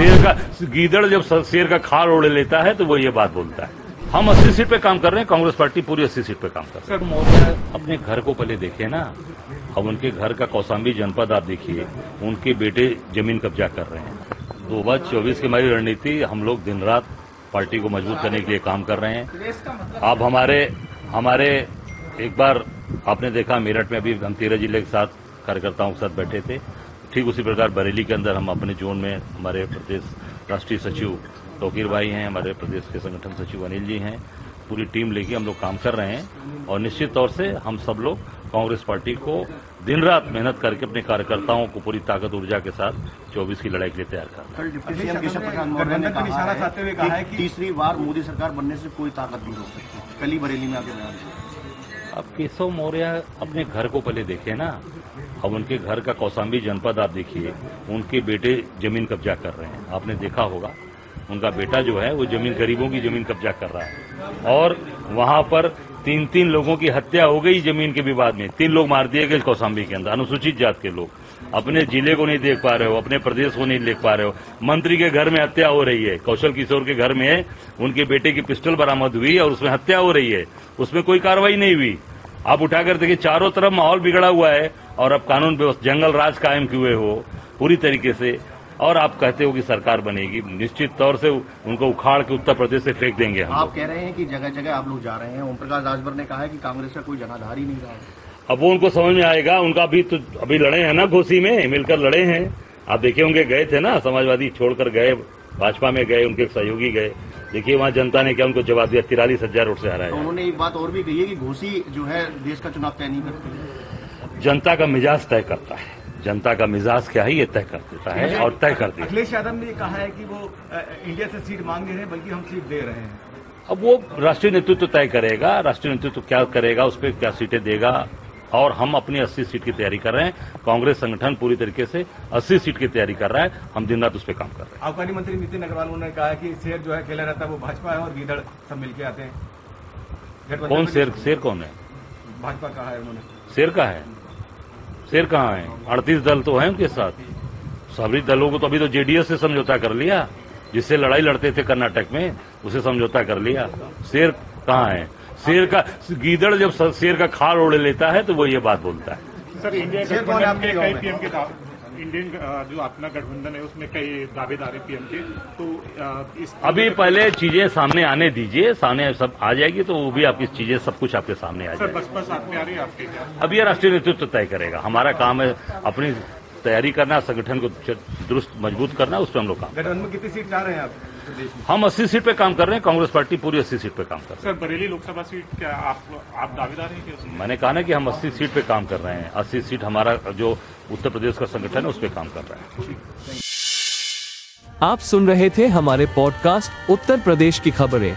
शेर का गीदड़ जब शेर का खाल ओढ़ लेता है तो वो ये बात बोलता है। हम अस्सी सीट पे काम कर रहे हैं कांग्रेस पार्टी पूरी अस्सी सीट पे काम कर रहे हैं। मौर्य अपने घर को पहले देखे ना। अब उनके घर का कौशाम्बी जनपद आप देखिए उनके बेटे ज़मीन कब्जा कर रहे हैं। दो हज़ार चौबीस की हमारी रणनीति हम लोग दिन रात पार्टी को मज़बूत करने के लिए काम कर रहे हैं। अब हमारे हमारे एक बार आपने देखा मेरठ में अभी हम तेरह ज़िले के साथ कार्यकर्ताओं के साथ बैठे थे। ठीक उसी प्रकार बरेली के अंदर हम अपने जोन में हमारे प्रदेश राष्ट्रीय सचिव तोकीर भाई हैं हमारे प्रदेश के संगठन सचिव अनिल जी हैं पूरी टीम लेके हम लोग काम कर रहे हैं और निश्चित तौर से हम सब लोग कांग्रेस पार्टी को दिन रात मेहनत करके अपने कार्यकर्ताओं को पूरी ताकत ऊर्जा के साथ 24 की लड़ाई के लिए तैयार कर कल डिप्टी सीएम केशव प्रसाद मौर्य ने कहा है कि तीसरी बार मोदी सरकार बनने से कोई ताकत नहीं रोक सकती। कल ही बरेली में आगे अब केशव मौर्य अपने घर को पहले देखे ना अब उनके घर का कौसाम्बी जनपद आप देखिए, उनके बेटे ज़मीन कब्जा कर रहे हैं। आपने देखा होगा, उनका बेटा जो है, वो ज़मीन, गरीबों की ज़मीन कब्जा कर रहा है। और वहाँ पर तीन तीन लोगों की हत्या हो गई ज़मीन के विवाद में। तीन लोग मार दिए गए कौशाम्बी के अंदर, अनुसूचित जात के लोग। अपने ज़िले को नहीं देख पा रहे हो, अपने प्रदेश को नहीं देख पा रहे हो। मंत्री के घर में हत्या हो रही है, कौशल किशोर के घर में उनके बेटे की पिस्टल बरामद हुई और उसमें हत्या हो रही है। उसमें कोई कार्रवाई नहीं हुई। आप उठाकर देखिए, चारों तरफ़ माहौल बिगड़ा हुआ है। और अब कानून व्यवस्था जंगल राज कायम किए हो पूरी तरीके से और आप कहते हो कि सरकार बनेगी निश्चित तौर से उनको उखाड़ के उत्तर प्रदेश से फेंक देंगे हम आप कह रहे हैं कि जगह जगह आप लोग जा रहे हैं ओम प्रकाश राजभर ने कहा है कि कांग्रेस का कोई जनाधार ही नहीं रहा है। अब वो उनको समझ में आएगा उनका अभी तो अभी लड़े हैं ना घोसी में मिलकर लड़े हैं। आप देखिए होंगे गए थे ना समाजवादी छोड़कर गए भाजपा में गए उनके सहयोगी गए। देखिए वहाँ जनता ने क्या उनको जवाब दिया तिरालीस हज़ार रोड से हराया। तो उन्होंने एक बात और भी कही है कि घोसी जो है देश का चुनाव तय नहीं करती। जनता का मिजाज तय करता है। जनता का मिजाज क्या है ये तय कर देता है और तय कर देता अखिलेश यादव ने कहा है कि वो इंडिया से सीट मांग रहे हैं बल्कि हम सीट दे रहे हैं। अब वो राष्ट्रीय नेतृत्व तय करेगा राष्ट्रीय नेतृत्व क्या करेगा उस पर क्या सीटें देगा और हम अपनी 80 सीट की तैयारी कर रहे हैं। कांग्रेस संगठन पूरी तरीके से 80 सीट की तैयारी कर रहा है। हम दिन रात उस पर काम कर रहे हैं। आबकारी मंत्री नितिन अग्रवाल ने कहा कि शेर जो है खेला रहता है वो भाजपा है और गीदड़ सब मिलकर आते हैं। कौन शेर शेर कौन है? भाजपा कहा है उन्होंने। शेर का है? शेर कहाँ है? अड़तीस दल तो है उनके साथ। सभी दलों को तो अभी तो जेडीएस से समझौता कर लिया। जिससे लड़ाई लड़ते थे कर्नाटक में उसे समझौता कर लिया। शेर कहाँ है? शेर का गीदड़ जब शेर का खाल ओढ़ लेता है तो वो ये बात बोलता है। सर इंडिया कई पीएम के इंडियन जो अपना गठबंधन है उसमें कई दावेदार है पीएम के तो इस अभी पहले चीज़ें सामने आने दीजिए सामने सब आ जाएगी तो वो भी आपकी चीज़ें सब कुछ आपके सामने आ जाएगी। बसपा साथ में आ रही है आपके अभी ये राष्ट्रीय नेतृत्व तय करेगा। हमारा काम है अपनी तैयारी करना संगठन को दुरुस्त मज़बूत करना उस पर हम लोग काम गठबंधन में कितनी सीट चाह रहे हैं आप हम अस्सी सीट पे काम कर रहे हैं कांग्रेस पार्टी पूरी अस्सी सीट पे काम कर रहे हैं। सर बरेली लोकसभा सीट क्या आप आप दावेदार हैं क्या मैंने कहा ना कि हम अस्सी सीट पे काम कर रहे हैं। अस्सी सीट हमारा जो उत्तर प्रदेश का संगठन है उस पर काम कर रहा है। आप सुन रहे थे हमारे पॉडकास्ट उत्तर प्रदेश की खबरें।